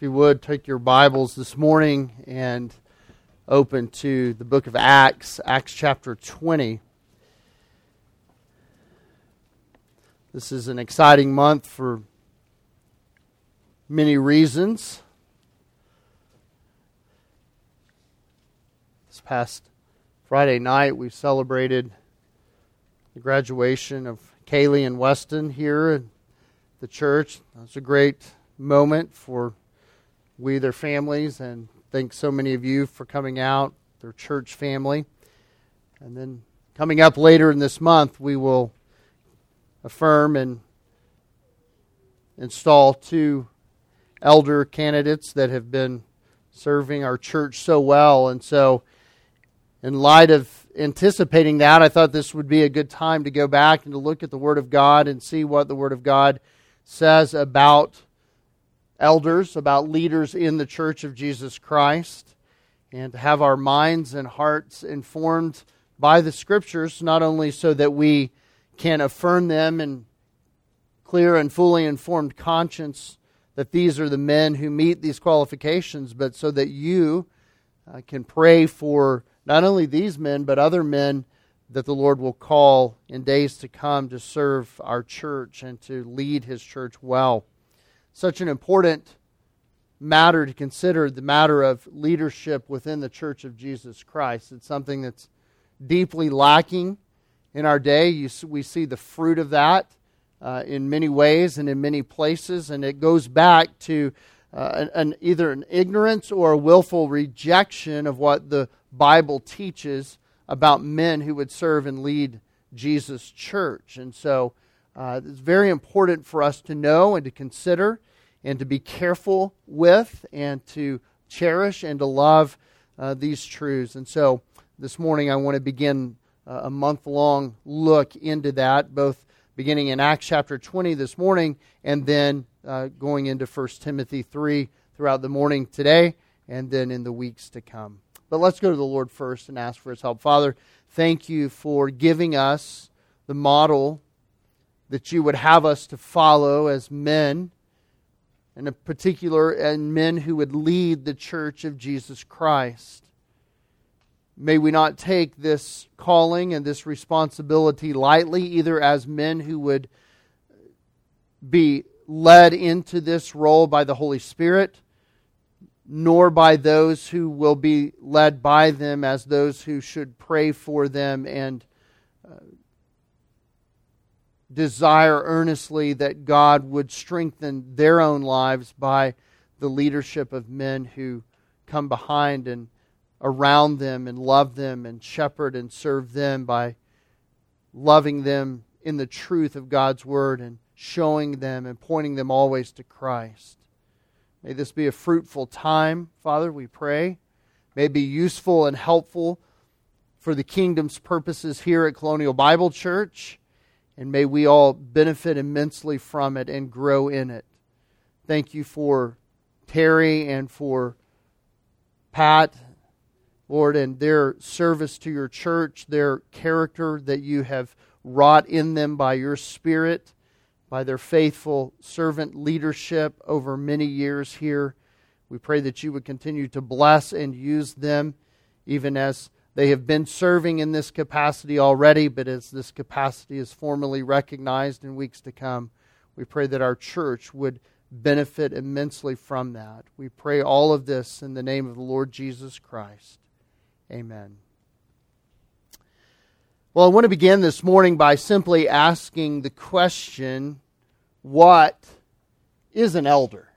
If you would, take your Bibles this morning and open to the book of Acts, Acts chapter 20. This is an exciting month for many reasons. This past Friday night, we celebrated the graduation of Kaylee and Weston here at the church. It was a great moment for we, their families, and thank so many of you for coming out, their church family. And then coming up later in this month, we will affirm and install two elder candidates that have been serving our church so well. And so, in light of anticipating that, I thought this would be a good time to go back and to look at the Word of God and see what the Word of God says about elders, about leaders in the church of Jesus Christ, and to have our minds and hearts informed by the scriptures, not only so that we can affirm them in clear and fully informed conscience that these are the men who meet these qualifications, but so that you uh, can pray for not only these men, but other men that the Lord will call in days to come to serve our church and to lead his church well such an important matter to consider the matter of leadership within the church of Jesus Christ. It's something that's deeply lacking in our day. You, we see the fruit of that uh, in many ways and in many places, and it goes back to uh, an, an, either an ignorance or a willful rejection of what the Bible teaches about men who would serve and lead Jesus' church. And so uh, it's very important for us to know and to consider and to be careful with and to cherish and to love uh, these truths. And so this morning I want to begin uh, a month long look into that, both beginning in Acts chapter 20 this morning and then uh, going into 1 Timothy 3 throughout the morning today and then in the weeks to come. But let's go to the Lord first and ask for his help. Father, thank you for giving us the model that you would have us to follow as men, and in particular, and men who would lead the church of Jesus Christ. May we not take this calling and this responsibility lightly, either as men who would be led into this role by the Holy Spirit, nor by those who will be led by them as those who should pray for them and uh, desire earnestly that God would strengthen their own lives by the leadership of men who come behind and around them and love them and shepherd and serve them by loving them in the truth of God's word and showing them and pointing them always to Christ. May this be a fruitful time, Father, we pray. May be useful and helpful for the kingdom's purposes here at Colonial Bible Church and may we all benefit immensely from it and grow in it. Thank you for Terry and for Pat, Lord, and their service to your church, their character that you have wrought in them by your Spirit, by their faithful servant leadership over many years here. We pray that you would continue to bless and use them, even as they have been serving in this capacity already, but as this capacity is formally recognized in weeks to come, we pray that our church would benefit immensely from that. We pray all of this in the name of the Lord Jesus Christ. Amen. Well, I want to begin this morning by simply asking the question what is an elder?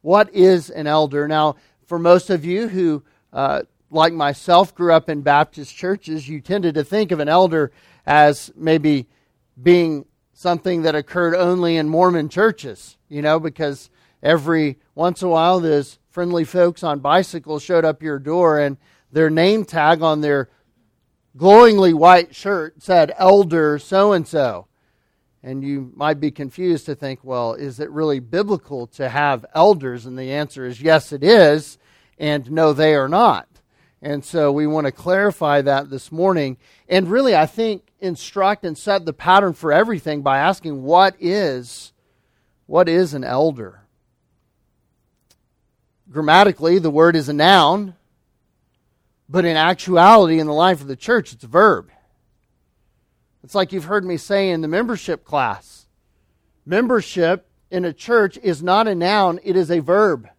What is an elder? Now, for most of you who uh, like myself, grew up in Baptist churches, you tended to think of an elder as maybe being something that occurred only in Mormon churches, you know, because every once in a while those friendly folks on bicycles showed up your door and their name tag on their glowingly white shirt said elder so and so. And you might be confused to think, well, is it really biblical to have elders? And the answer is yes, it is, and no, they are not. And so we want to clarify that this morning. And really, I think, instruct and set the pattern for everything by asking what is, what is an elder? grammatically, the word is a noun, but in actuality, in the life of the church, it's a verb. It's like you've heard me say in the membership class membership in a church is not a noun, it is a verb.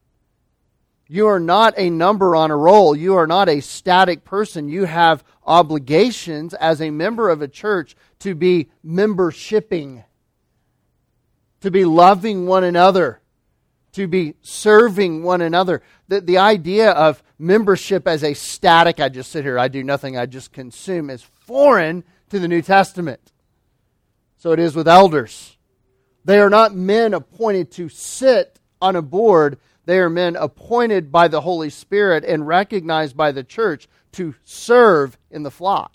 You are not a number on a roll. You are not a static person. You have obligations as a member of a church to be membershipping, to be loving one another, to be serving one another. The, the idea of membership as a static, I just sit here, I do nothing, I just consume, is foreign to the New Testament. So it is with elders. They are not men appointed to sit on a board, they are men appointed by the Holy Spirit and recognized by the church to serve in the flock.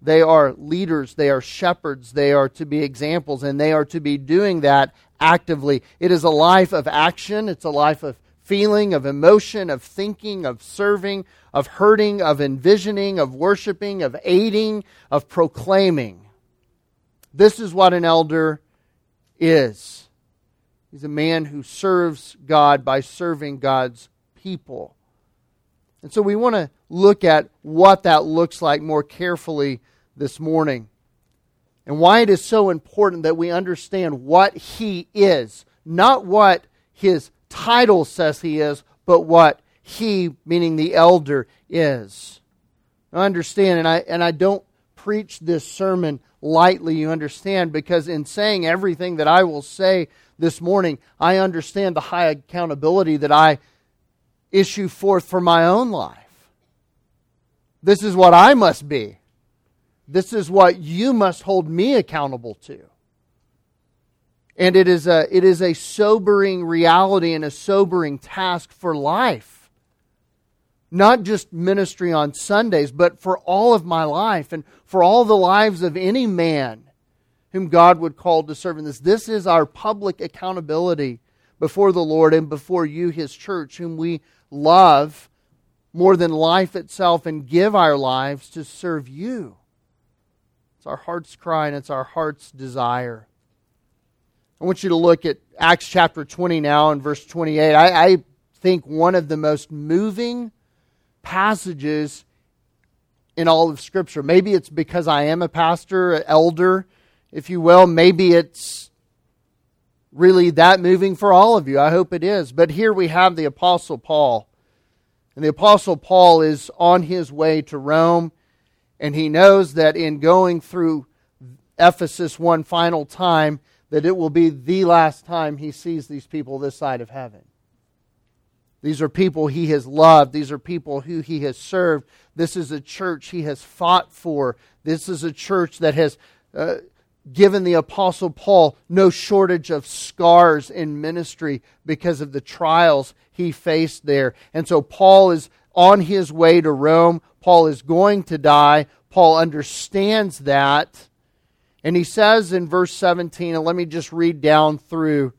They are leaders, they are shepherds, they are to be examples, and they are to be doing that actively. It is a life of action, it's a life of feeling, of emotion, of thinking, of serving, of hurting, of envisioning, of worshiping, of aiding, of proclaiming. This is what an elder is. He's a man who serves God by serving God's people. And so we want to look at what that looks like more carefully this morning and why it is so important that we understand what he is, not what his title says he is, but what he, meaning the elder, is. Understand, and I, and I don't preach this sermon lightly, you understand, because in saying everything that I will say this morning, I understand the high accountability that I issue forth for my own life. This is what I must be. This is what you must hold me accountable to. And it is a, it is a sobering reality and a sobering task for life. Not just ministry on Sundays, but for all of my life and for all the lives of any man whom God would call to serve in this. This is our public accountability before the Lord and before you, His church, whom we love more than life itself and give our lives to serve you. It's our heart's cry and it's our heart's desire. I want you to look at Acts chapter 20 now and verse 28. I, I think one of the most moving passages in all of Scripture. Maybe it's because I am a pastor, an elder, if you will. Maybe it's really that moving for all of you. I hope it is. But here we have the Apostle Paul. And the Apostle Paul is on his way to Rome, and he knows that in going through Ephesus one final time, that it will be the last time he sees these people this side of heaven. These are people he has loved. These are people who he has served. This is a church he has fought for. This is a church that has uh, given the Apostle Paul no shortage of scars in ministry because of the trials he faced there. And so Paul is on his way to Rome. Paul is going to die. Paul understands that. And he says in verse 17, and let me just read down through.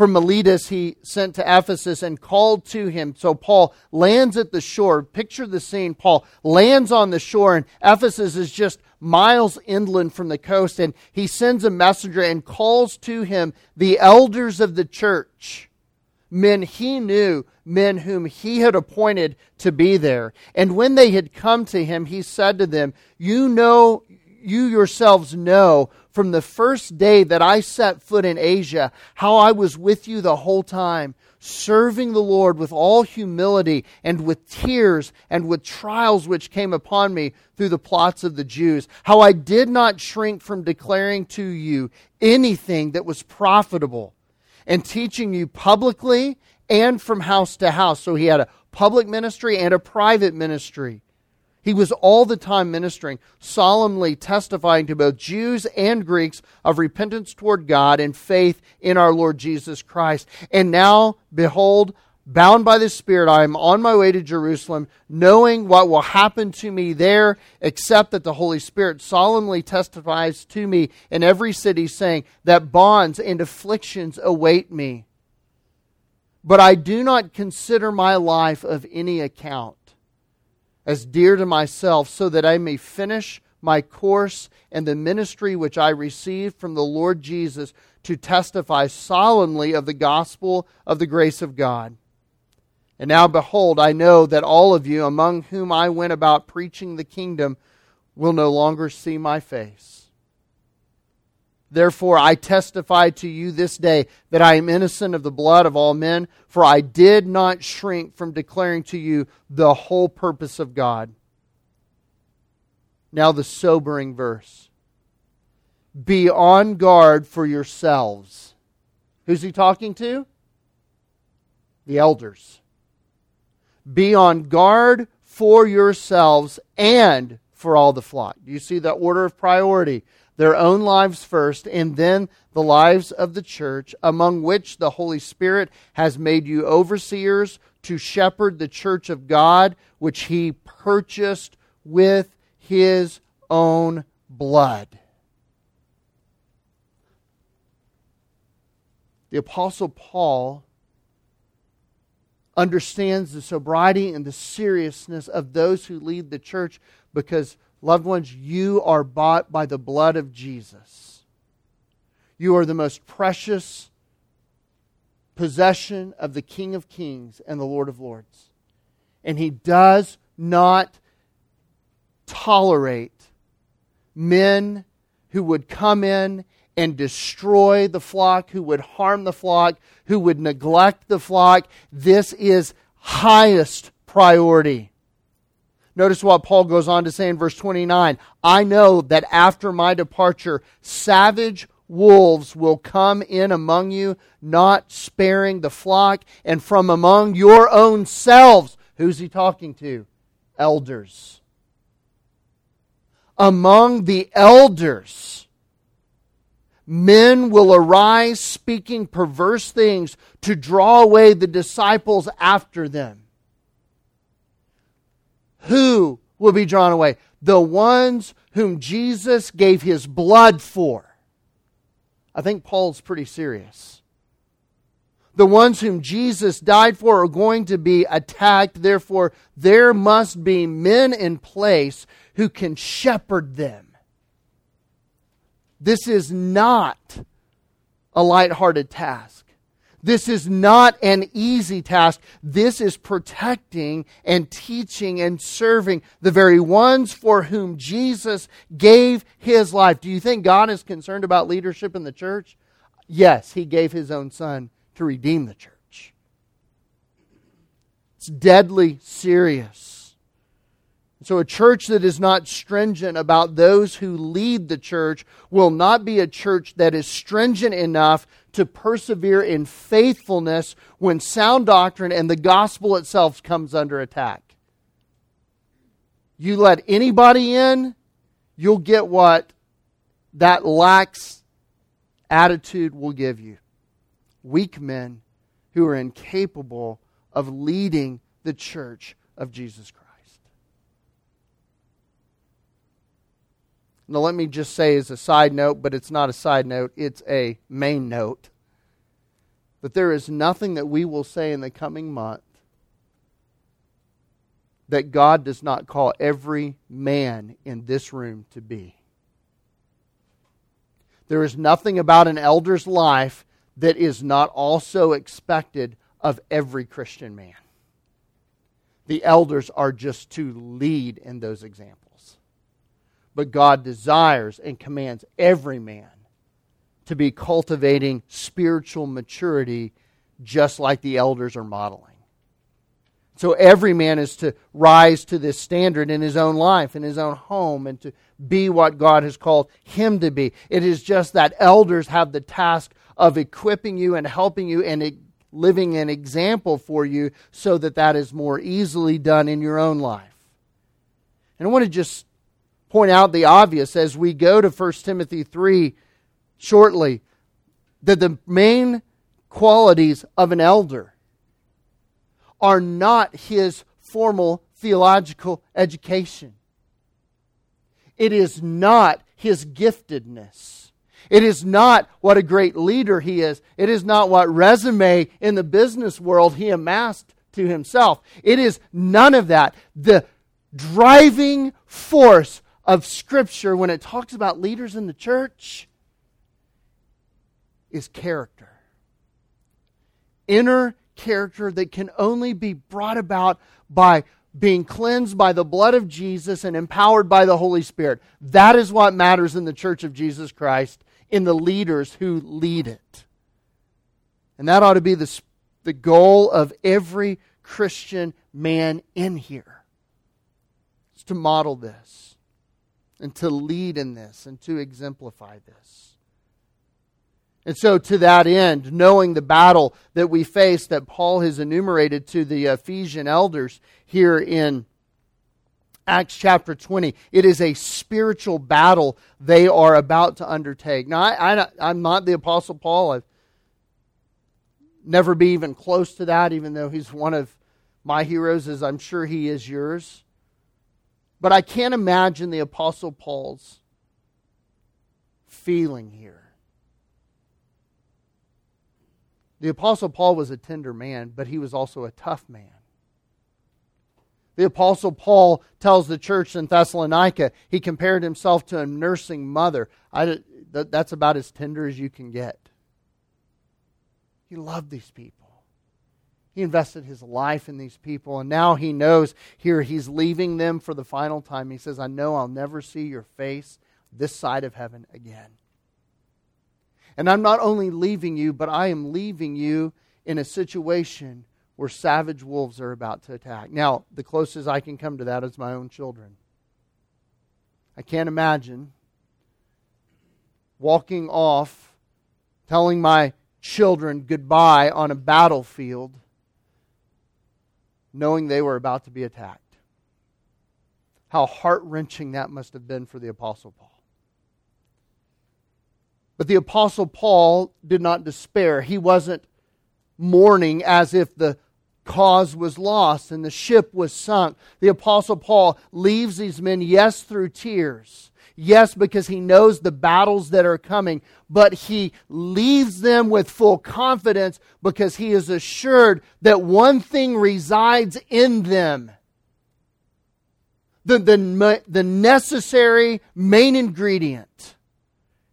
From Miletus, he sent to Ephesus and called to him. So Paul lands at the shore. Picture the scene. Paul lands on the shore, and Ephesus is just miles inland from the coast. And he sends a messenger and calls to him the elders of the church men he knew, men whom he had appointed to be there. And when they had come to him, he said to them, You know, you yourselves know from the first day that I set foot in Asia how I was with you the whole time, serving the Lord with all humility and with tears and with trials which came upon me through the plots of the Jews, how I did not shrink from declaring to you anything that was profitable and teaching you publicly and from house to house. So he had a public ministry and a private ministry. He was all the time ministering, solemnly testifying to both Jews and Greeks of repentance toward God and faith in our Lord Jesus Christ. And now, behold, bound by the Spirit, I am on my way to Jerusalem, knowing what will happen to me there, except that the Holy Spirit solemnly testifies to me in every city, saying that bonds and afflictions await me. But I do not consider my life of any account as dear to myself, so that I may finish my course and the ministry which I received from the Lord Jesus to testify solemnly of the gospel of the grace of God. And now, behold, I know that all of you, among whom I went about preaching the kingdom, will no longer see my face. Therefore, I testify to you this day that I am innocent of the blood of all men, for I did not shrink from declaring to you the whole purpose of God. Now, the sobering verse Be on guard for yourselves. Who's he talking to? The elders. Be on guard for yourselves and for all the flock. Do you see the order of priority? Their own lives first, and then the lives of the church, among which the Holy Spirit has made you overseers to shepherd the church of God, which he purchased with his own blood. The Apostle Paul understands the sobriety and the seriousness of those who lead the church because Loved ones, you are bought by the blood of Jesus. You are the most precious possession of the King of Kings and the Lord of Lords. And He does not tolerate men who would come in and destroy the flock, who would harm the flock, who would neglect the flock. This is highest priority. Notice what Paul goes on to say in verse 29 I know that after my departure, savage wolves will come in among you, not sparing the flock, and from among your own selves. Who's he talking to? Elders. Among the elders, men will arise speaking perverse things to draw away the disciples after them who will be drawn away? The ones whom Jesus gave his blood for. I think Paul's pretty serious. The ones whom Jesus died for are going to be attacked. Therefore, there must be men in place who can shepherd them. This is not a light-hearted task. This is not an easy task. This is protecting and teaching and serving the very ones for whom Jesus gave his life. Do you think God is concerned about leadership in the church? Yes, he gave his own son to redeem the church. It's deadly serious. So, a church that is not stringent about those who lead the church will not be a church that is stringent enough to persevere in faithfulness when sound doctrine and the gospel itself comes under attack. You let anybody in, you'll get what that lax attitude will give you. Weak men who are incapable of leading the church of Jesus Christ. Now, let me just say as a side note, but it's not a side note, it's a main note, that there is nothing that we will say in the coming month that God does not call every man in this room to be. There is nothing about an elder's life that is not also expected of every Christian man. The elders are just to lead in those examples but God desires and commands every man to be cultivating spiritual maturity just like the elders are modeling. So every man is to rise to this standard in his own life, in his own home, and to be what God has called him to be. It is just that elders have the task of equipping you and helping you and living an example for you so that that is more easily done in your own life. And I want to just point out the obvious as we go to 1 Timothy 3 shortly that the main qualities of an elder are not his formal theological education. It is not his giftedness. It is not what a great leader he is. It is not what resume in the business world he amassed to himself. It is none of that. The driving force of Scripture when it talks about leaders in the church is character. Inner character that can only be brought about by being cleansed by the blood of Jesus and empowered by the Holy Spirit. That is what matters in the church of Jesus Christ, in the leaders who lead it. And that ought to be the, the goal of every Christian man in here. It's to model this and to lead in this and to exemplify this. And so, to that end, knowing the battle that we face that Paul has enumerated to the Ephesian elders here in Acts chapter 20, it is a spiritual battle they are about to undertake. Now, I, I'm not the Apostle Paul. I've never be even close to that, even though he's one of my heroes, as I'm sure he is yours. But I can't imagine the Apostle Paul's feeling here. The Apostle Paul was a tender man, but he was also a tough man. The Apostle Paul tells the church in Thessalonica he compared himself to a nursing mother. I, that's about as tender as you can get. He loved these people. He invested his life in these people, and now he knows here he's leaving them for the final time. He says, I know I'll never see your face this side of heaven again. And I'm not only leaving you, but I am leaving you in a situation where savage wolves are about to attack. Now, the closest I can come to that is my own children. I can't imagine walking off, telling my children goodbye on a battlefield, knowing they were about to be attacked. How heart wrenching that must have been for the Apostle Paul. But the Apostle Paul did not despair. He wasn't mourning as if the cause was lost and the ship was sunk. The Apostle Paul leaves these men, yes, through tears. Yes, because he knows the battles that are coming, but he leaves them with full confidence because he is assured that one thing resides in them. The, the, the necessary main ingredient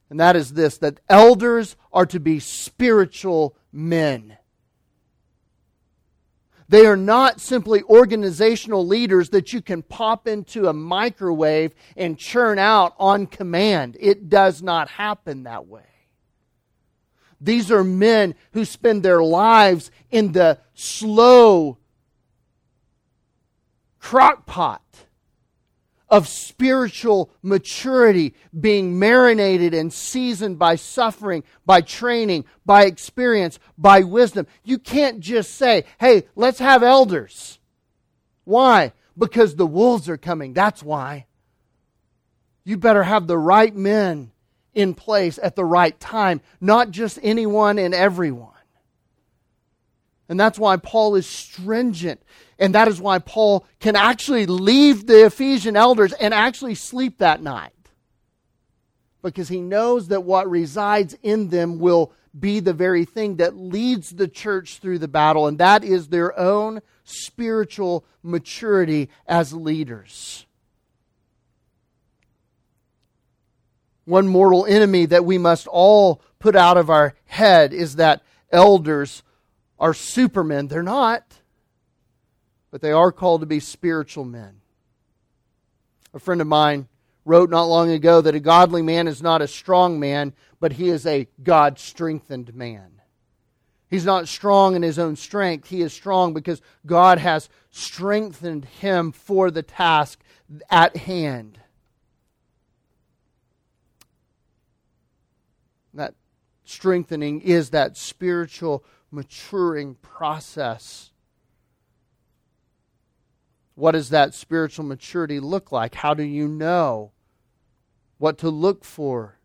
and that is this that elders are to be spiritual men. They are not simply organizational leaders that you can pop into a microwave and churn out on command. It does not happen that way. These are men who spend their lives in the slow crockpot of spiritual maturity being marinated and seasoned by suffering, by training, by experience, by wisdom. You can't just say, hey, let's have elders. Why? Because the wolves are coming. That's why. You better have the right men in place at the right time, not just anyone and everyone. And that's why Paul is stringent. And that is why Paul can actually leave the Ephesian elders and actually sleep that night. Because he knows that what resides in them will be the very thing that leads the church through the battle, and that is their own spiritual maturity as leaders. One mortal enemy that we must all put out of our head is that elders are supermen. They're not, but they are called to be spiritual men. A friend of mine wrote not long ago that a godly man is not a strong man, but he is a God strengthened man. He's not strong in his own strength. He is strong because God has strengthened him for the task at hand. That strengthening is that spiritual maturing process. What does that spiritual maturity look like? How do you know what to look for?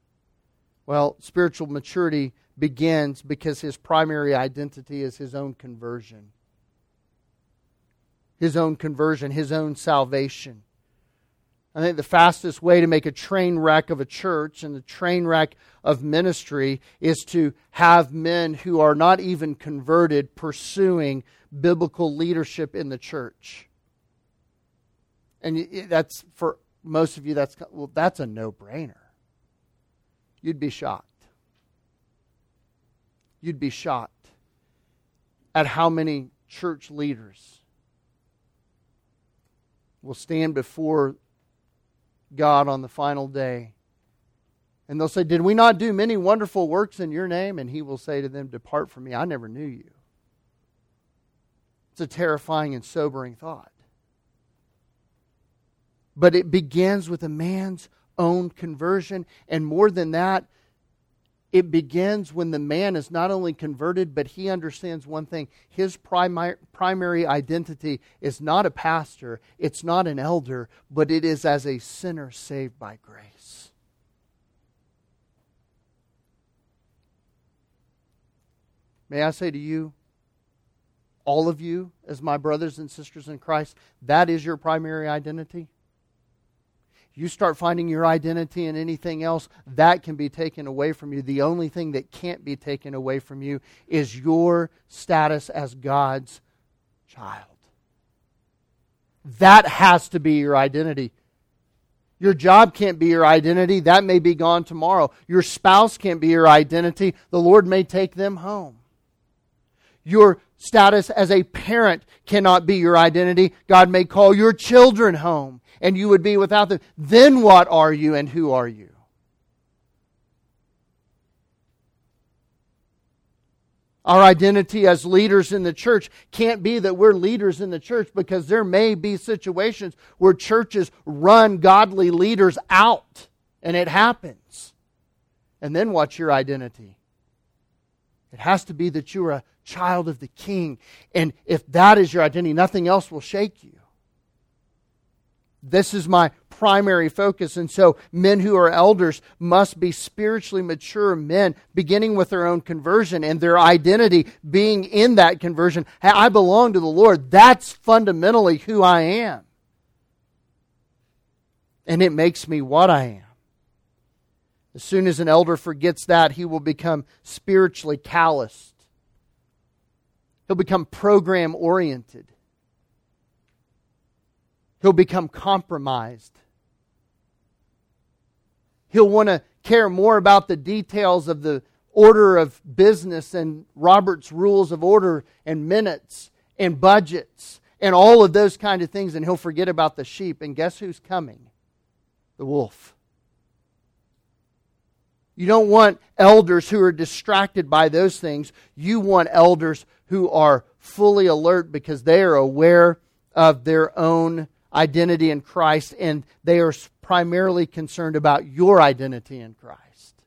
Well, spiritual maturity begins because his primary identity is his own conversion. His own conversion, his own salvation. I think the fastest way to make a train wreck of a church and the train wreck of ministry is to have men who are not even converted pursuing biblical leadership in the church. And that's for most of you, that's, well, that's a no brainer. You'd be shocked. You'd be shocked at how many church leaders will stand before God on the final day. And they'll say, Did we not do many wonderful works in your name? And he will say to them, Depart from me, I never knew you. It's a terrifying and sobering thought. But it begins with a man's own conversion. And more than that, it begins when the man is not only converted, but he understands one thing. His primary, primary identity is not a pastor, it's not an elder, but it is as a sinner saved by grace. May I say to you, all of you, as my brothers and sisters in Christ, that is your primary identity? You start finding your identity in anything else, that can be taken away from you. The only thing that can't be taken away from you is your status as God's child. That has to be your identity. Your job can't be your identity. That may be gone tomorrow. Your spouse can't be your identity. The Lord may take them home. Your status as a parent cannot be your identity. God may call your children home and you would be without them. Then what are you and who are you? Our identity as leaders in the church can't be that we're leaders in the church because there may be situations where churches run godly leaders out, and it happens. And then what's your identity? It has to be that you're a child of the king. And if that is your identity, nothing else will shake you. This is my primary focus. And so, men who are elders must be spiritually mature men, beginning with their own conversion and their identity being in that conversion. I belong to the Lord. That's fundamentally who I am. And it makes me what I am. As soon as an elder forgets that, he will become spiritually calloused. He'll become program oriented. He'll become compromised. He'll want to care more about the details of the order of business and Robert's rules of order and minutes and budgets and all of those kind of things, and he'll forget about the sheep. And guess who's coming? The wolf. You don't want elders who are distracted by those things. You want elders who are fully alert because they are aware of their own identity in Christ, and they are primarily concerned about your identity in Christ.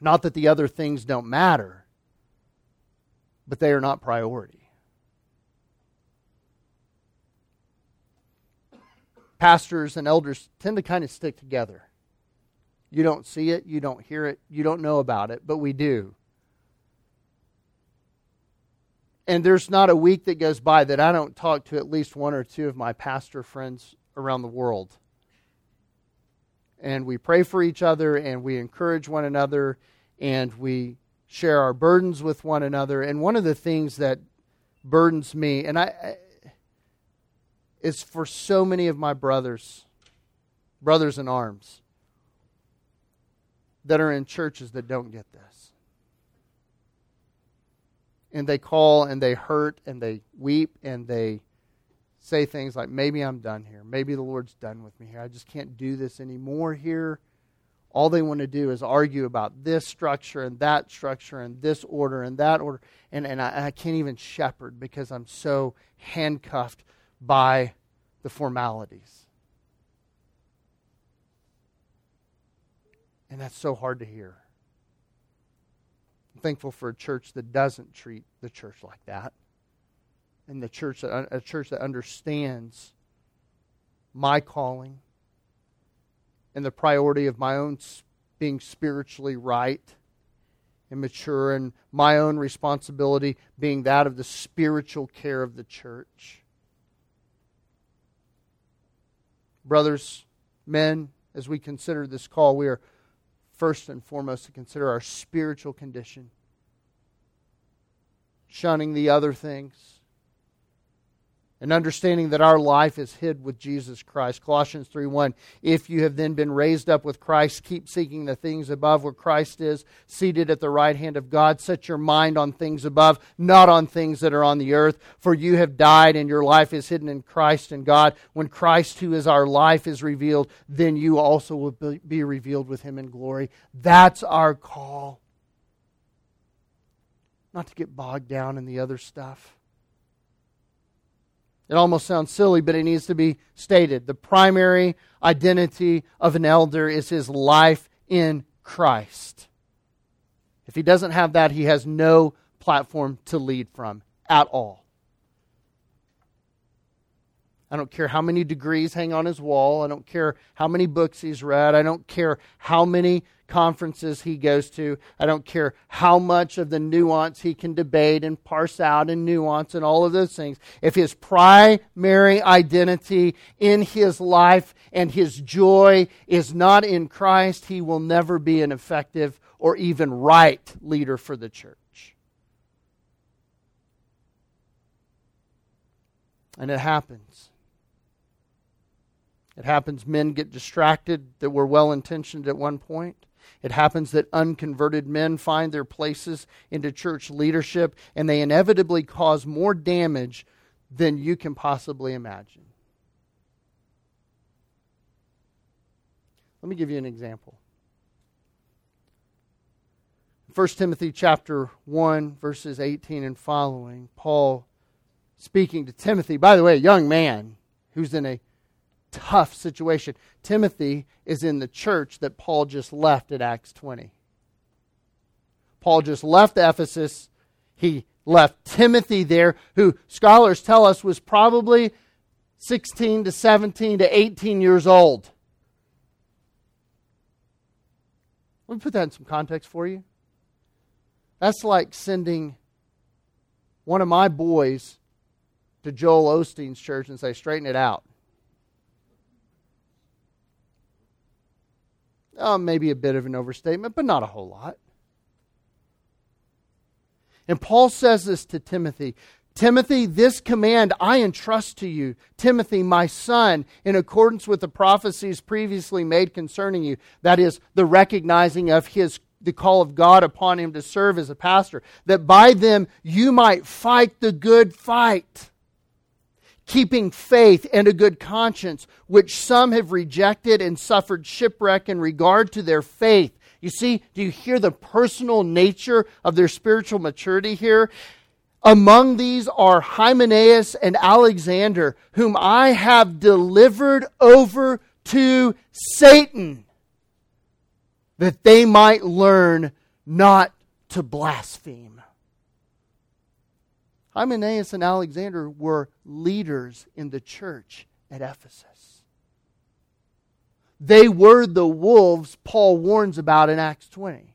Not that the other things don't matter, but they are not priority. Pastors and elders tend to kind of stick together. You don't see it, you don't hear it, you don't know about it, but we do. And there's not a week that goes by that I don't talk to at least one or two of my pastor friends around the world. And we pray for each other and we encourage one another and we share our burdens with one another. And one of the things that burdens me, and I, is for so many of my brothers, brothers in arms, that are in churches that don't get this and they call and they hurt and they weep and they say things like, maybe I'm done here. Maybe the Lord's done with me here. I just can't do this anymore here. All they want to do is argue about this structure and that structure and this order and that order. And, and I, I can't even shepherd because I'm so handcuffed by the formalities. And that's so hard to hear thankful for a church that doesn't treat the church like that. And the church that, a church that understands my calling and the priority of my own being spiritually right and mature and my own responsibility being that of the spiritual care of the church. Brothers, men, as we consider this call, we are first and foremost to consider our spiritual condition, shunning the other things. And understanding that our life is hid with Jesus Christ. Colossians 3:1 If you have then been raised up with Christ, keep seeking the things above where Christ is, seated at the right hand of God. Set your mind on things above, not on things that are on the earth, for you have died and your life is hidden in Christ and God. When Christ who is our life is revealed, then you also will be revealed with him in glory. That's our call. Not to get bogged down in the other stuff it almost sounds silly, but it needs to be stated. The primary identity of an elder is his life in Christ. If he doesn't have that, he has no platform to lead from at all. I don't care how many degrees hang on his wall. I don't care how many books he's read. I don't care how many conferences he goes to. I don't care how much of the nuance he can debate and parse out and nuance and all of those things. If his primary identity in his life and his joy is not in Christ, he will never be an effective or even right leader for the church. And it happens. It happens men get distracted that were well intentioned at one point. It happens that unconverted men find their places into church leadership, and they inevitably cause more damage than you can possibly imagine. Let me give you an example. 1 Timothy chapter 1 verses 18 and following, Paul speaking to Timothy, by the way, a young man who's in a tough situation. Timothy is in the church that Paul just left at Acts 20. Paul just left Ephesus. He left Timothy there, who scholars tell us was probably 16 to 17 to 18 years old. Let me put that in some context for you. That's like sending one of my boys to Joel Osteen's church and say, straighten it out. Oh, maybe a bit of an overstatement, but not a whole lot. And Paul says this to Timothy Timothy, this command I entrust to you, Timothy, my son, in accordance with the prophecies previously made concerning you. That is, the recognizing of his the call of God upon him to serve as a pastor, that by them you might fight the good fight keeping faith and a good conscience, which some have rejected and suffered shipwreck in regard to their faith. You see, do you hear the personal nature of their spiritual maturity here? Among these are Hymenaeus and Alexander, whom I have delivered over to Satan, that they might learn not to blaspheme. Hymenaeus and Alexander were leaders in the church at Ephesus. They were the wolves Paul warns about in Acts 20.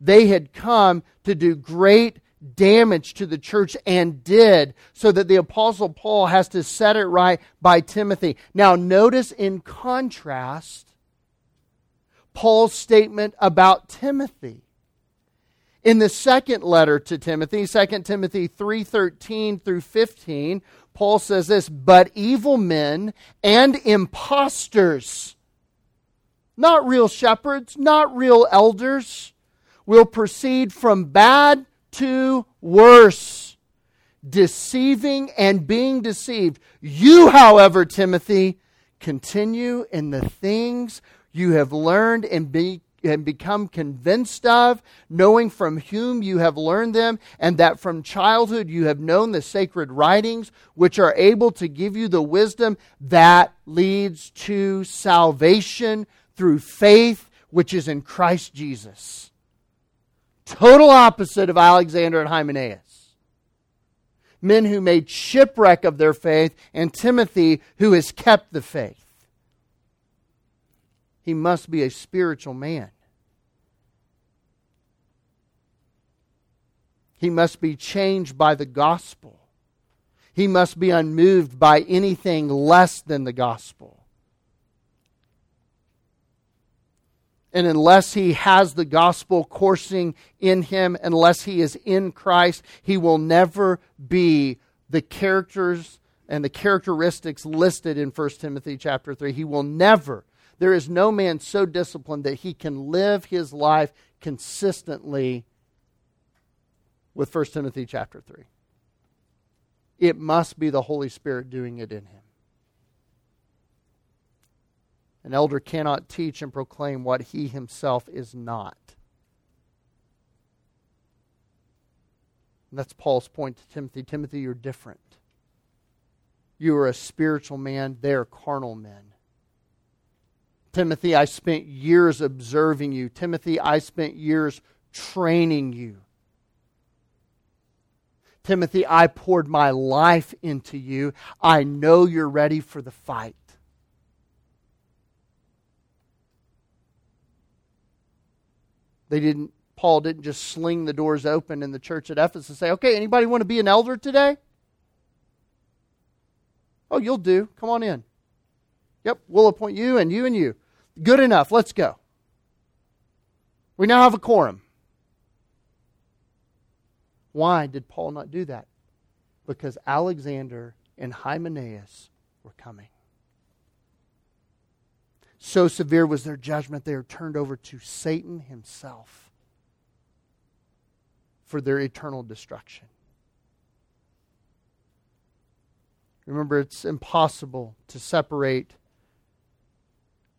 They had come to do great damage to the church and did, so that the Apostle Paul has to set it right by Timothy. Now, notice in contrast Paul's statement about Timothy in the second letter to Timothy, 2 Timothy 3:13 through 15, Paul says this, "But evil men and impostors, not real shepherds, not real elders, will proceed from bad to worse, deceiving and being deceived. You, however, Timothy, continue in the things you have learned and be and become convinced of, knowing from whom you have learned them, and that from childhood you have known the sacred writings, which are able to give you the wisdom that leads to salvation through faith, which is in Christ Jesus. Total opposite of Alexander and Hymenaeus. Men who made shipwreck of their faith, and Timothy, who has kept the faith. He must be a spiritual man. He must be changed by the gospel. He must be unmoved by anything less than the gospel. And unless he has the gospel coursing in him, unless he is in Christ, he will never be the characters and the characteristics listed in 1 Timothy chapter 3. He will never, there is no man so disciplined that he can live his life consistently with 1 Timothy chapter 3. It must be the Holy Spirit doing it in him. An elder cannot teach and proclaim what he himself is not. And that's Paul's point to Timothy. Timothy, you're different. You are a spiritual man, they're carnal men. Timothy, I spent years observing you. Timothy, I spent years training you. Timothy, I poured my life into you. I know you're ready for the fight. They didn't Paul didn't just sling the doors open in the church at Ephesus and say, "Okay, anybody want to be an elder today?" "Oh, you'll do. Come on in." "Yep, we'll appoint you and you and you." "Good enough. Let's go." We now have a quorum. Why did Paul not do that? Because Alexander and Hymenaeus were coming. So severe was their judgment, they were turned over to Satan himself for their eternal destruction. Remember, it's impossible to separate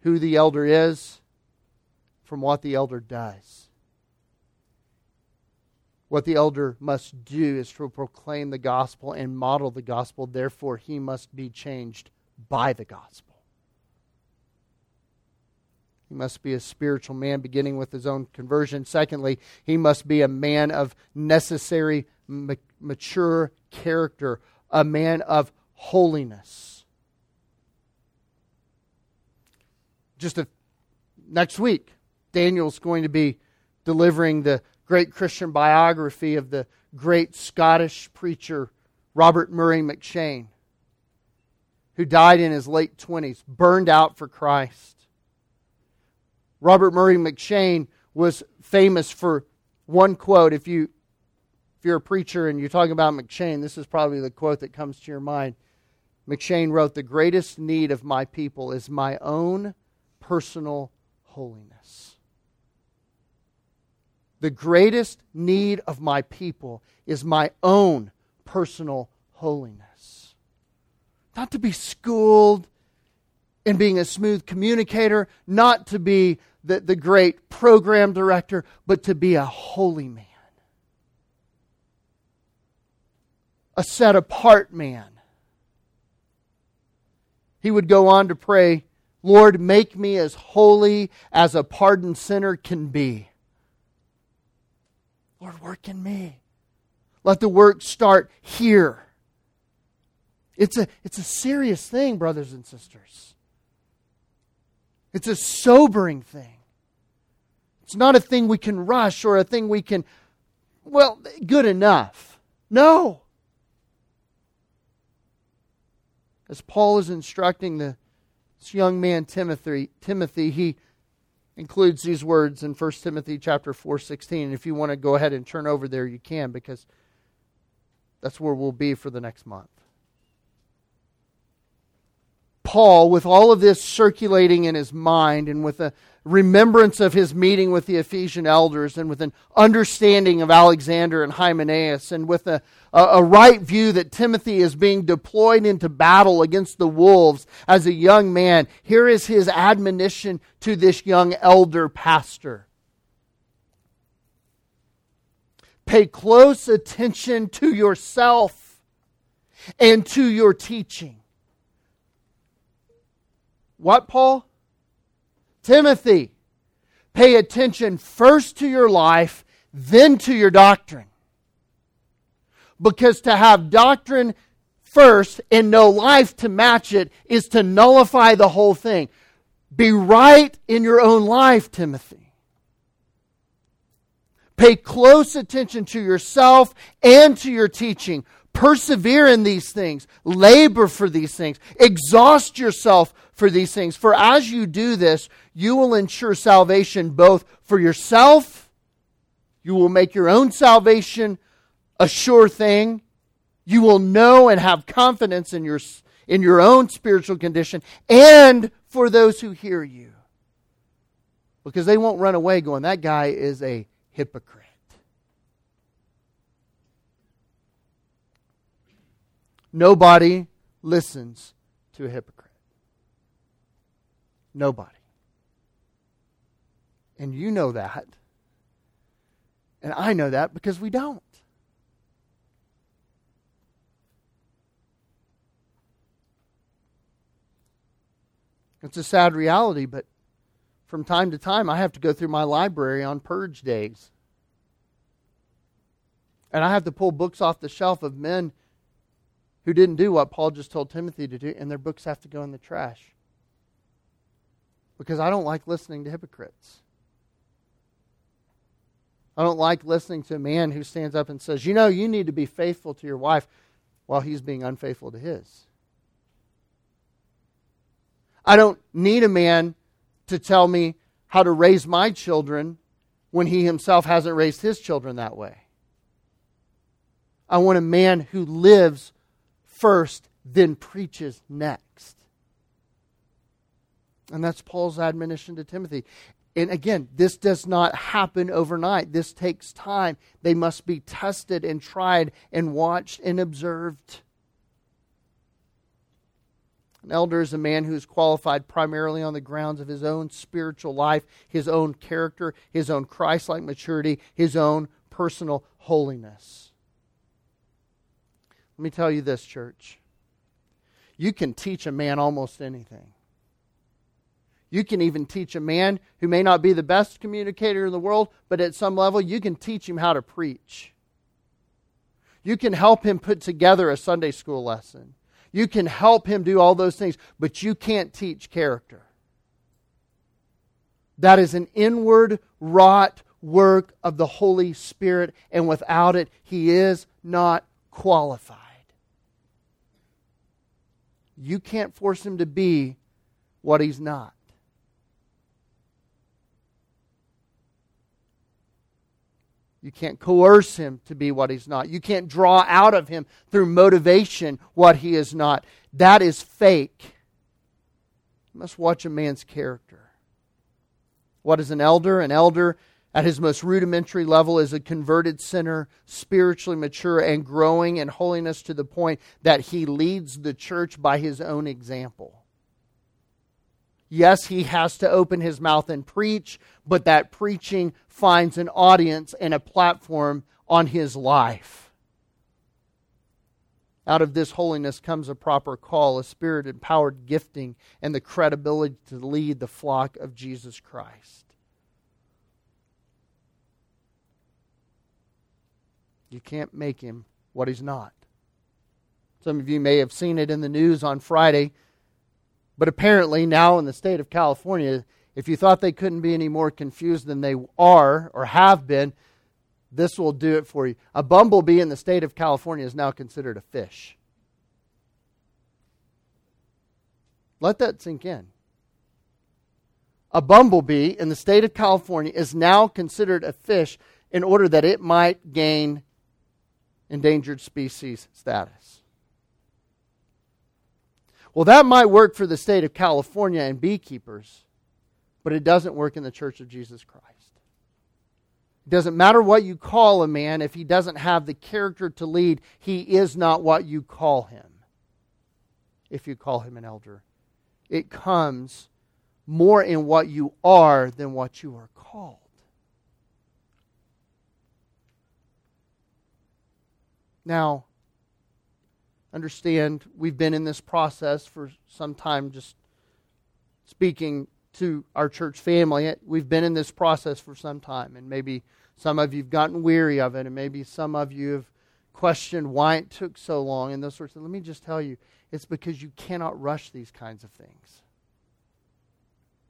who the elder is from what the elder does. What the elder must do is to proclaim the gospel and model the gospel. Therefore, he must be changed by the gospel. He must be a spiritual man, beginning with his own conversion. Secondly, he must be a man of necessary, mature character, a man of holiness. Just a, next week, Daniel's going to be delivering the great Christian biography of the great Scottish preacher Robert Murray M'Cheyne, who died in his late 20s, burned out for Christ. Robert Murray M'Cheyne was famous for one quote. If you if you're a preacher and you're talking about M'Cheyne, this is probably the quote that comes to your mind. M'Cheyne wrote, The greatest need of my people is my own personal holiness. The greatest need of my people is my own personal holiness. Not to be schooled in being a smooth communicator, not to be the, the great program director, but to be a holy man, a set apart man. He would go on to pray, Lord, make me as holy as a pardoned sinner can be. Lord, work in me. Let the work start here. It's a, it's a serious thing, brothers and sisters. It's a sobering thing. It's not a thing we can rush or a thing we can, well, good enough. No. As Paul is instructing the, this young man Timothy, Timothy, he includes these words in 1 Timothy chapter 4, 16. And if you want to go ahead and turn over there, you can because that's where we'll be for the next month. Paul, with all of this circulating in his mind and with a remembrance of his meeting with the Ephesian elders and with an understanding of Alexander and Hymenaeus and with a, a, a, right view that Timothy is being deployed into battle against the wolves as a young man, here is his admonition to this young elder pastor. Pay close attention to yourself and to your teaching. What, Paul? Timothy, pay attention first to your life, then to your doctrine. Because to have doctrine first and no life to match it is to nullify the whole thing. Be right in your own life, Timothy. Pay close attention to yourself and to your teaching. Persevere in these things. Labor for these things. Exhaust yourself for these things. For as you do this, you will ensure salvation both for yourself, you will make your own salvation a sure thing, You will know and have confidence in your, in your own spiritual condition and for those who hear you. Because they won't run away going, that guy is a hypocrite. Nobody listens to a hypocrite. Nobody. And you know that. And I know that because we don't. It's a sad reality, but from time to time I have to go through my library on purge days. And I have to pull books off the shelf of men who didn't do what Paul just told Timothy to do, and their books have to go in the trash. Because I don't like listening to hypocrites. I don't like listening to a man who stands up and says, You know, you need to be faithful to your wife while he's being unfaithful to his. I don't need a man to tell me how to raise my children when he himself hasn't raised his children that way. I want a man who lives first, then preaches next. And that's Paul's admonition to Timothy. And again, this does not happen overnight. This takes time. They must be tested and tried and watched and observed. An elder is a man who is qualified primarily on the grounds of his own spiritual life, his own character, his own Christ like maturity, his own personal holiness. Let me tell you this, church. You can teach a man almost anything. You can even teach a man who may not be the best communicator in the world, but at some level, you can teach him how to preach. You can help him put together a Sunday school lesson. You can help him do all those things, but you can't teach character. That is an inward wrought work of the Holy Spirit, and without it, he is not qualified. You can't force him to be what he's not. You can't coerce him to be what he's not. You can't draw out of him through motivation what he is not. That is fake. You must watch a man's character. What is an elder? An elder, at his most rudimentary level, is a converted sinner, spiritually mature and growing in holiness to the point that he leads the church by his own example. Yes, he has to open his mouth and preach, but that preaching finds an audience and a platform on his life. Out of this holiness comes a proper call, a spirit empowered gifting, and the credibility to lead the flock of Jesus Christ. You can't make him what he's not. Some of you may have seen it in the news on Friday but apparently, now in the state of California, if you thought they couldn't be any more confused than they are or have been, this will do it for you. A bumblebee in the state of California is now considered a fish. Let that sink in. A bumblebee in the state of California is now considered a fish in order that it might gain endangered species status. Well, that might work for the state of California and beekeepers, but it doesn't work in the Church of Jesus Christ. It doesn't matter what you call a man, if he doesn't have the character to lead, he is not what you call him. If you call him an elder, it comes more in what you are than what you are called. Now, understand we've been in this process for some time, just speaking to our church family. We've been in this process for some time, and maybe some of you have gotten weary of it, and maybe some of you have questioned why it took so long and those sorts of. Let me just tell you, it's because you cannot rush these kinds of things.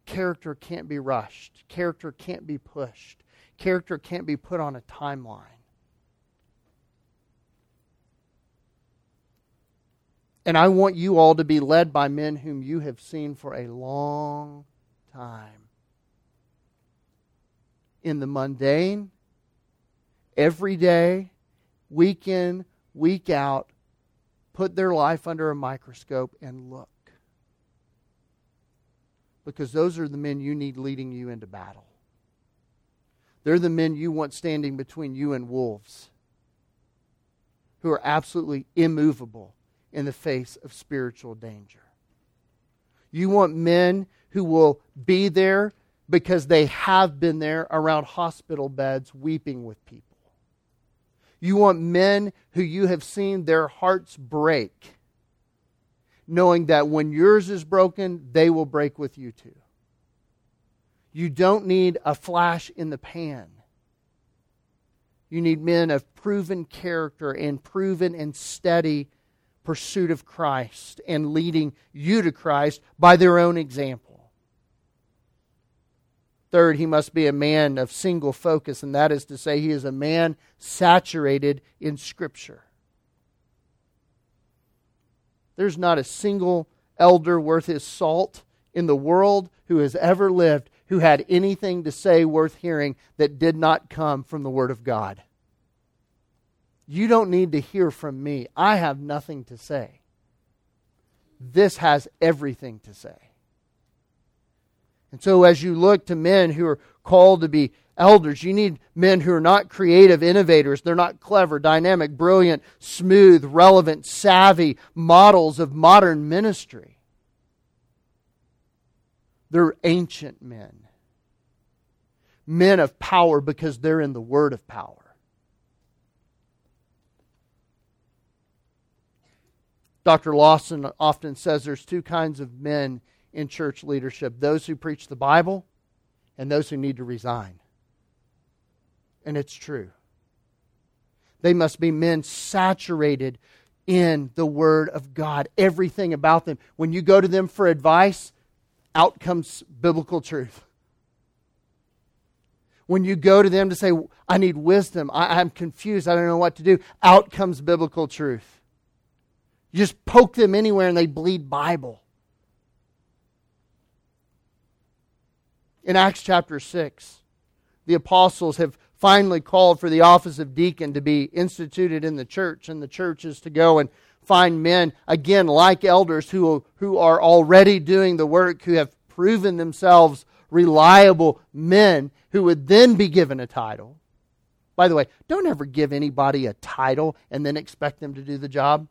Character can't be rushed. Character can't be pushed. Character can't be put on a timeline. And I want you all to be led by men whom you have seen for a long time. In the mundane, every day, week in, week out, put their life under a microscope and look. Because those are the men you need leading you into battle. They're the men you want standing between you and wolves who are absolutely immovable in the face of spiritual danger. You want men who will be there because they have been there around hospital beds weeping with people. You want men who you have seen their hearts break, knowing that when yours is broken, they will break with you too. You don't need a flash in the pan. You need men of proven character and proven and steady pursuit of Christ and leading you to Christ by their own example. Third, he must be a man of single focus, and that is to say, he is a man saturated in Scripture. There's not a single elder worth his salt in the world who has ever lived who had anything to say worth hearing that did not come from the Word of God. You don't need to hear from me. I have nothing to say. This has everything to say. And so, as you look to men who are called to be elders, you need men who are not creative innovators. They're not clever, dynamic, brilliant, smooth, relevant, savvy models of modern ministry. They're ancient men. Men of power because they're in the word of power. Dr. Lawson often says there's two kinds of men in church leadership those who preach the Bible and those who need to resign. And it's true. They must be men saturated in the Word of God, everything about them. When you go to them for advice, out comes biblical truth. When you go to them to say, I need wisdom, I, am confused, I don't know what to do, out comes biblical truth. You just poke them anywhere and they bleed Bible. In Acts chapter 6, the apostles have finally called for the office of deacon to be instituted in the church, and the church is to go and find men, again, like elders who, who are already doing the work, who have proven themselves reliable men who would then be given a title. By the way, don't ever give anybody a title and then expect them to do the job.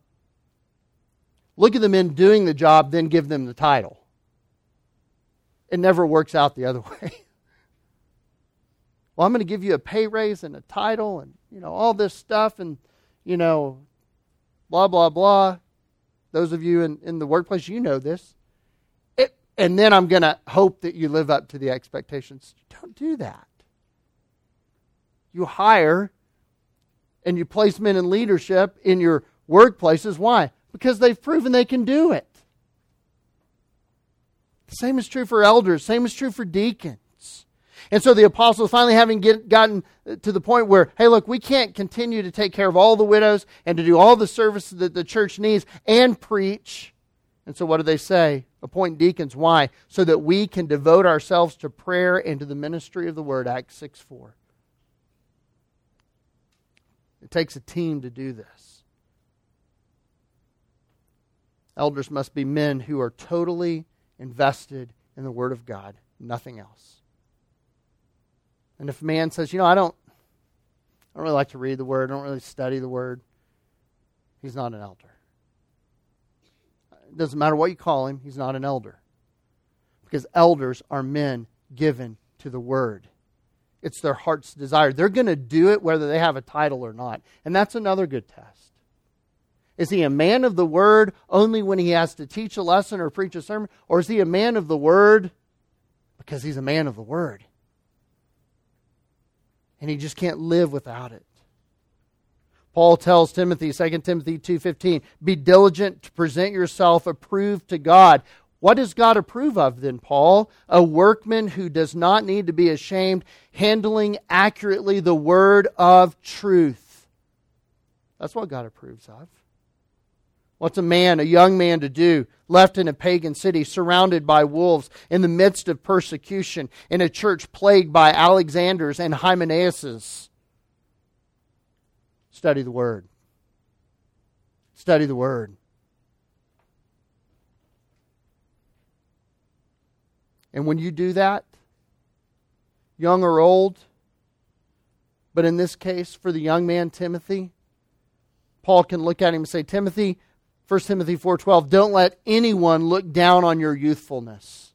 Look at the men doing the job, then give them the title. It never works out the other way. well, I'm going to give you a pay raise and a title and, you know, all this stuff and, you know, blah, blah, blah. Those of you in, in the workplace, you know this. It, and then I'm going to hope that you live up to the expectations. Don't do that. You hire and you place men in leadership in your workplaces. Why? Because they've proven they can do it. The same is true for elders, same is true for deacons. And so the apostles finally having get, gotten to the point where, hey, look, we can't continue to take care of all the widows and to do all the service that the church needs and preach. And so what do they say? Appoint deacons. Why? So that we can devote ourselves to prayer and to the ministry of the word, Acts 6 4. It takes a team to do this. Elders must be men who are totally invested in the Word of God, nothing else. And if a man says, you know, I don't, I don't really like to read the Word, I don't really study the Word, he's not an elder. It doesn't matter what you call him, he's not an elder. Because elders are men given to the Word. It's their heart's desire. They're going to do it whether they have a title or not. And that's another good test. Is he a man of the word only when he has to teach a lesson or preach a sermon? Or is he a man of the word because he's a man of the word? And he just can't live without it. Paul tells Timothy, 2 Timothy 2:15, "Be diligent to present yourself approved to God." What does God approve of then, Paul? A workman who does not need to be ashamed, handling accurately the word of truth. That's what God approves of. What's a man, a young man, to do left in a pagan city, surrounded by wolves, in the midst of persecution, in a church plagued by Alexanders and Hymenaeuses? Study the Word. Study the Word. And when you do that, young or old, but in this case, for the young man Timothy, Paul can look at him and say, Timothy, 1 Timothy 4:12, don't let anyone look down on your youthfulness.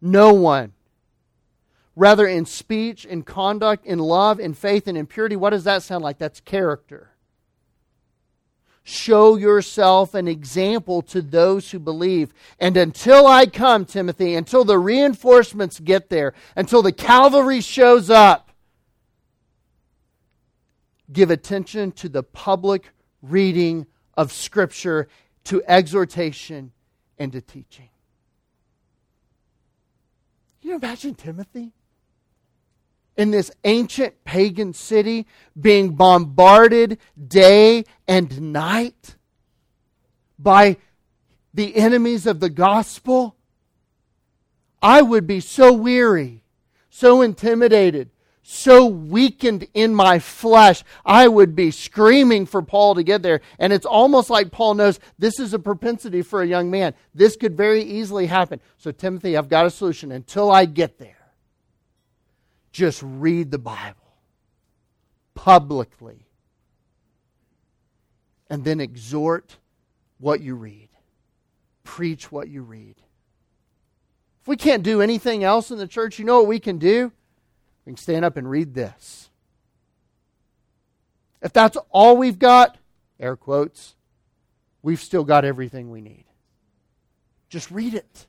No one. Rather in speech, in conduct, in love, in faith, and in purity, what does that sound like? That's character. Show yourself an example to those who believe. And until I come, Timothy, until the reinforcements get there, until the cavalry shows up, give attention to the public reading of Scripture, to exhortation, and to teaching. Can you imagine Timothy? In this ancient pagan city, being bombarded day and night by the enemies of the gospel, I would be so weary, so intimidated, so weakened in my flesh, I would be screaming for Paul to get there. And it's almost like Paul knows this is a propensity for a young man. This could very easily happen. So, Timothy, I've got a solution. Until I get there, just read the Bible publicly and then exhort what you read, preach what you read. If we can't do anything else in the church, you know what we can do? We can stand up and read this. If that's all we've got, air quotes, we've still got everything we need. Just read it.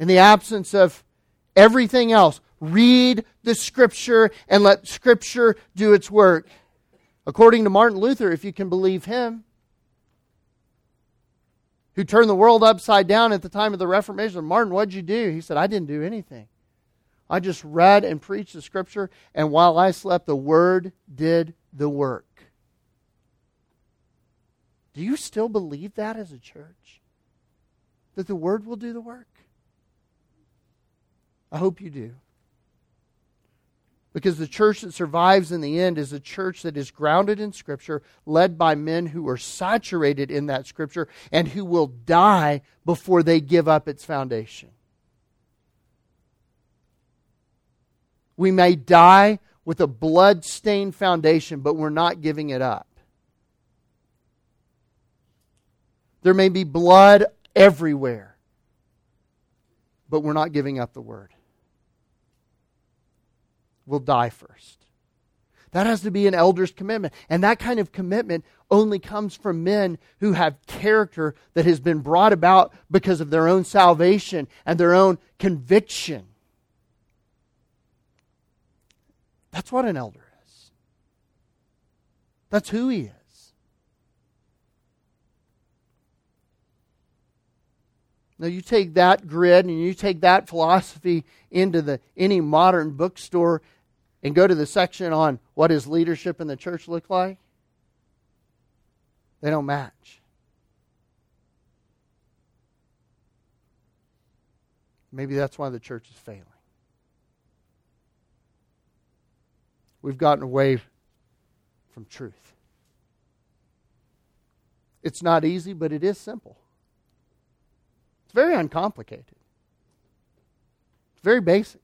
In the absence of everything else, read the Scripture and let Scripture do its work. According to Martin Luther, if you can believe him, who turned the world upside down at the time of the Reformation, Martin, what'd you do? He said, I didn't do anything. I just read and preached the scripture, and while I slept, the word did the work. Do you still believe that as a church? That the word will do the work? I hope you do. Because the church that survives in the end is a church that is grounded in Scripture, led by men who are saturated in that Scripture, and who will die before they give up its foundation. We may die with a blood stained foundation, but we're not giving it up. There may be blood everywhere, but we're not giving up the word. We'll die first. That has to be an elder's commitment. And that kind of commitment only comes from men who have character that has been brought about because of their own salvation and their own conviction. That's what an elder is. That's who he is. Now you take that grid and you take that philosophy into the any modern bookstore and go to the section on what does leadership in the church look like? They don't match. Maybe that's why the church is failing. We've gotten away from truth. It's not easy, but it is simple. It's very uncomplicated. It's very basic.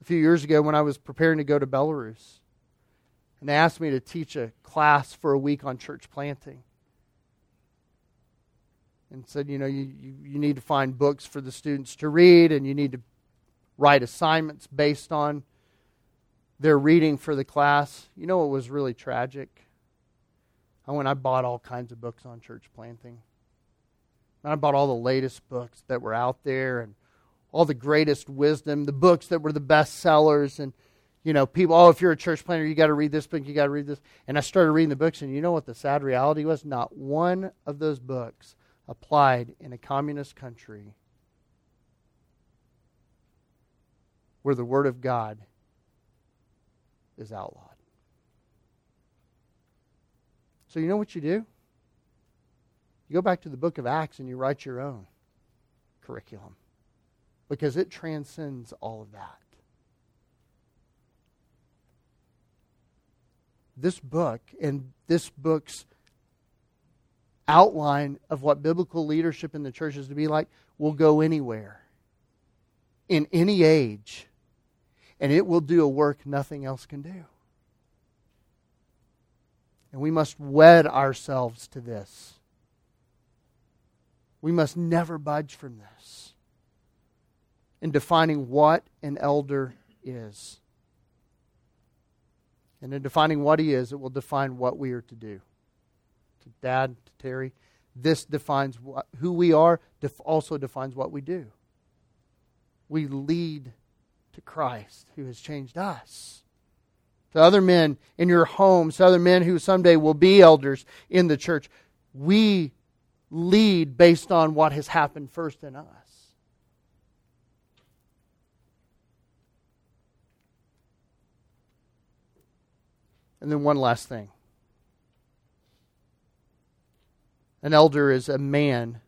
A few years ago, when I was preparing to go to Belarus, and they asked me to teach a class for a week on church planting, and said, you know, you, you, you need to find books for the students to read, and you need to write assignments based on their reading for the class. You know what was really tragic? I went, I bought all kinds of books on church planting. And I bought all the latest books that were out there and all the greatest wisdom, the books that were the best sellers. And, you know, people, oh, if you're a church planter, you got to read this book, you got to read this. And I started reading the books, and you know what the sad reality was? Not one of those books applied in a communist country where the Word of God is outlawed. So, you know what you do? You go back to the book of Acts and you write your own curriculum because it transcends all of that. this book and this book's outline of what biblical leadership in the church is to be like will go anywhere, in any age, and it will do a work nothing else can do. And we must wed ourselves to this. We must never budge from this in defining what an elder is. And in defining what he is, it will define what we are to do. To Dad, to Terry, this defines what, who we are, def, also defines what we do. We lead to Christ who has changed us. To other men in your homes, to other men who someday will be elders in the church, we lead based on what has happened first in us. And then one last thing. An elder is a man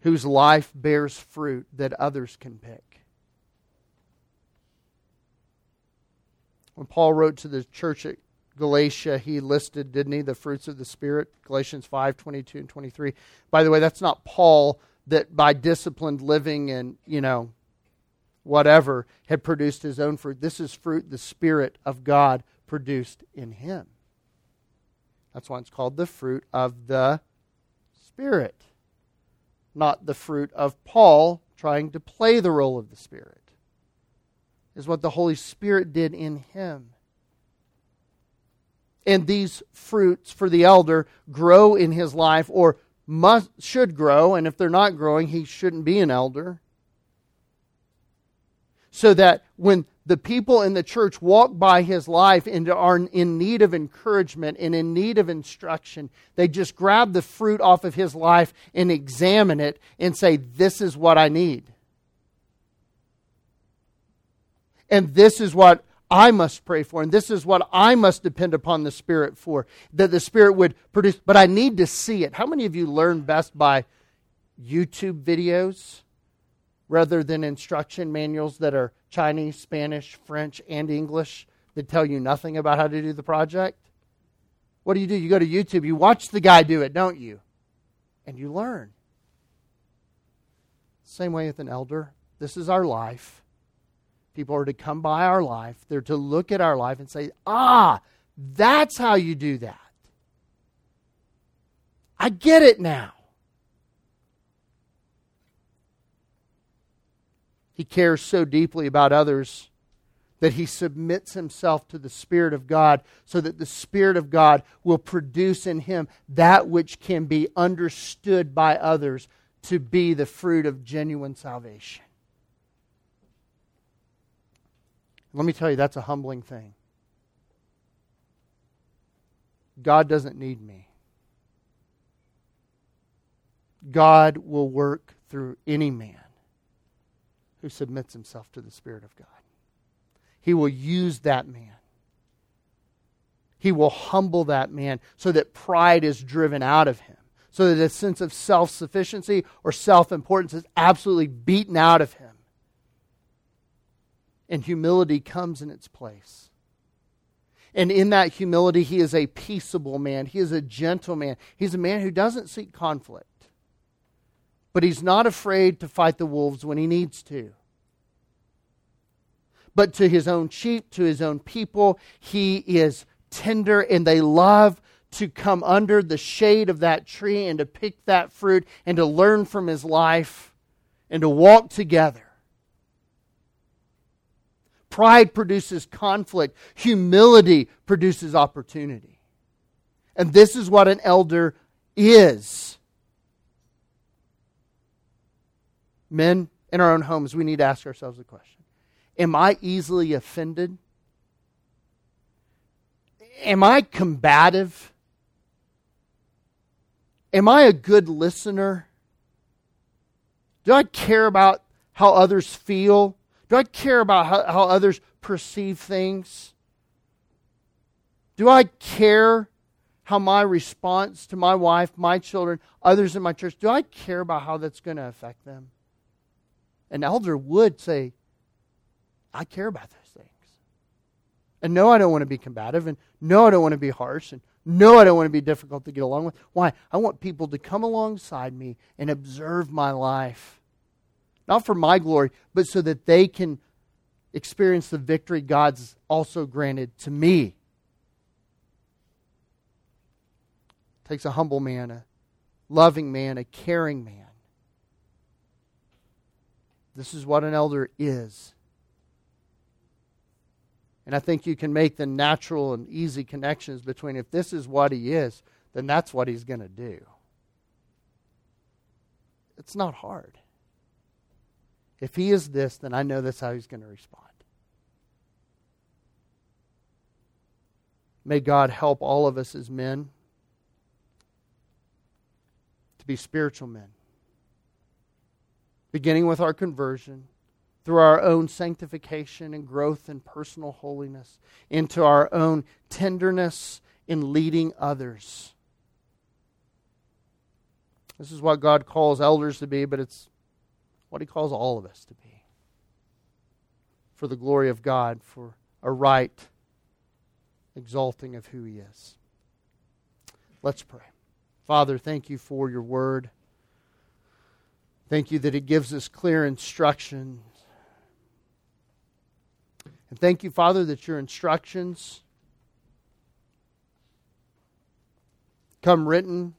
whose life bears fruit that others can pick. When Paul wrote to the church at Galatia, he listed, didn't he, the fruits of the Spirit? Galatians 5 22 and 23. By the way, that's not Paul that by disciplined living and, you know, whatever had produced his own fruit. This is fruit the Spirit of God produced in him. That's why it's called the fruit of the Spirit, not the fruit of Paul trying to play the role of the Spirit. Is what the Holy Spirit did in him. And these fruits for the elder grow in his life or must should grow and if they're not growing he shouldn't be an elder so that when the people in the church walk by his life and are in need of encouragement and in need of instruction, they just grab the fruit off of his life and examine it and say, This is what I need. And this is what I must pray for, and this is what I must depend upon the Spirit for, that the Spirit would produce. But I need to see it. How many of you learn best by YouTube videos? rather than instruction manuals that are Chinese, Spanish, French, and English that tell you nothing about how to do the project? What do you do? You go to YouTube, you watch the guy do it, don't you? And you learn. Same way with an elder. This is our life. People are to come by our life, they're to look at our life and say, ah, that's how you do that. I get it now. He cares so deeply about others that he submits himself to the Spirit of God so that the Spirit of God will produce in him that which can be understood by others to be the fruit of genuine salvation. Let me tell you, that's a humbling thing. God doesn't need me. God will work through any man who submits himself to the Spirit of God. He will use that man. He will humble that man so that pride is driven out of him, so that a sense of self sufficiency or self importance is absolutely beaten out of him. And humility comes in its place. And in that humility, he is a peaceable man. He is a gentle man. He's a man who doesn't seek conflict but he's not afraid to fight the wolves when he needs to. But to his own sheep, to his own people, he is tender and they love to come under the shade of that tree and to pick that fruit and to learn from his life and to walk together. Pride produces conflict, humility produces opportunity. And this is what an elder is. Men, in our own homes, we need to ask ourselves a question Am I easily offended? Am I combative? Am I a good listener? Do I care about how others feel? Do I care about how, how others perceive things? Do I care how my response to my wife, my children, others in my church, do I care about how that's going to affect them? An elder would say, I care about those things. And no, I don't want to be combative. And no, I don't want to be harsh. And no, I don't want to be difficult to get along with. Why? I want people to come alongside me and observe my life. Not for my glory, but so that they can experience the victory God's also granted to me. It takes a humble man, a loving man, a caring man. This is what an elder is. And I think you can make the natural and easy connections between if this is what he is, then that's what he's going to do. It's not hard. If he is this, then I know that's how he's going to respond. May God help all of us as men to be spiritual men, beginning with our conversion through our own sanctification and growth in personal holiness, into our own tenderness in leading others. This is what God calls elders to be, but it's what He calls all of us to be. For the glory of God, for a right exalting of who He is. Let's pray. Father, thank you for your word. Thank you that it gives us clear instructions. and thank you, Father, that your instructions come written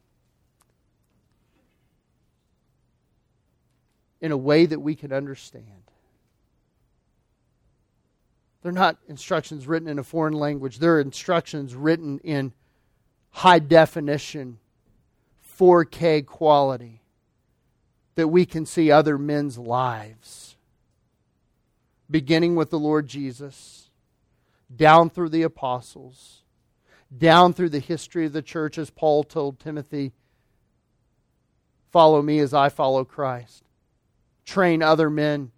in a way that we can understand. They're not instructions written in a foreign language, they're instructions written in high definition, 4K quality, that we can see other men's lives beginning with the Lord Jesus, down through the apostles, down through the history of the church, as Paul told Timothy follow me as I follow Christ. Train other men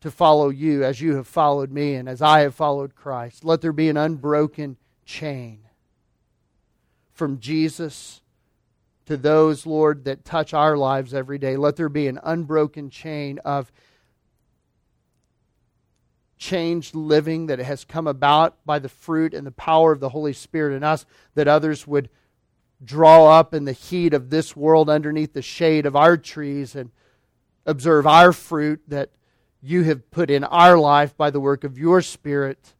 to follow you as you have followed me and as I have followed Christ. Let there be an unbroken chain from Jesus to those, Lord, that touch our lives every day. Let there be an unbroken chain of changed living that has come about by the fruit and the power of the Holy Spirit in us, that others would draw up in the heat of this world underneath the shade of our trees and observe our fruit that you have put in our life by the work of your Spirit.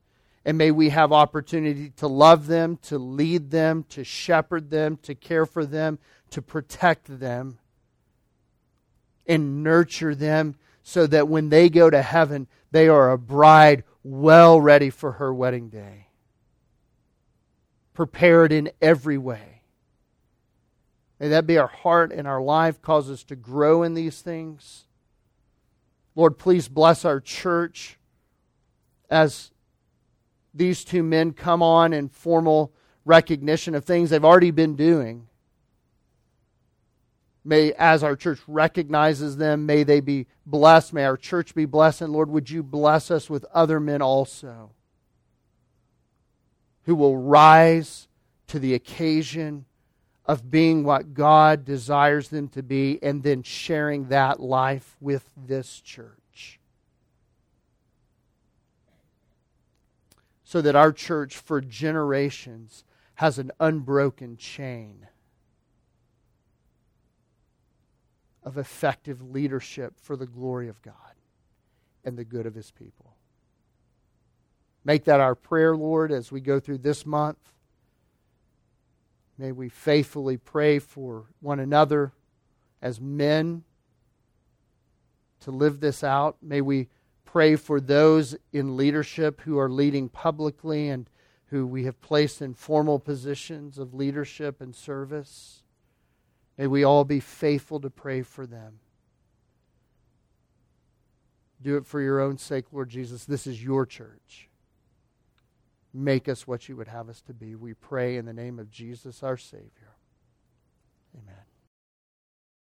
And may we have opportunity to love them, to lead them, to shepherd them, to care for them, to protect them, and nurture them so that when they go to heaven, they are a bride well ready for her wedding day, prepared in every way. May that be our heart and our life, cause us to grow in these things. Lord, please bless our church as these two men come on in formal recognition of things they've already been doing. May, as our church recognizes them, may they be blessed. May our church be blessed. And Lord, would you bless us with other men also who will rise to the occasion of being what God desires them to be and then sharing that life with this church. So that our church for generations has an unbroken chain of effective leadership for the glory of God and the good of His people. Make that our prayer, Lord, as we go through this month. May we faithfully pray for one another as men to live this out. May we pray for those in leadership who are leading publicly and who we have placed in formal positions of leadership and service. May we all be faithful to pray for them. Do it for your own sake, Lord Jesus. This is your church. Make us what you would have us to be. We pray in the name of Jesus, our Savior. Amen.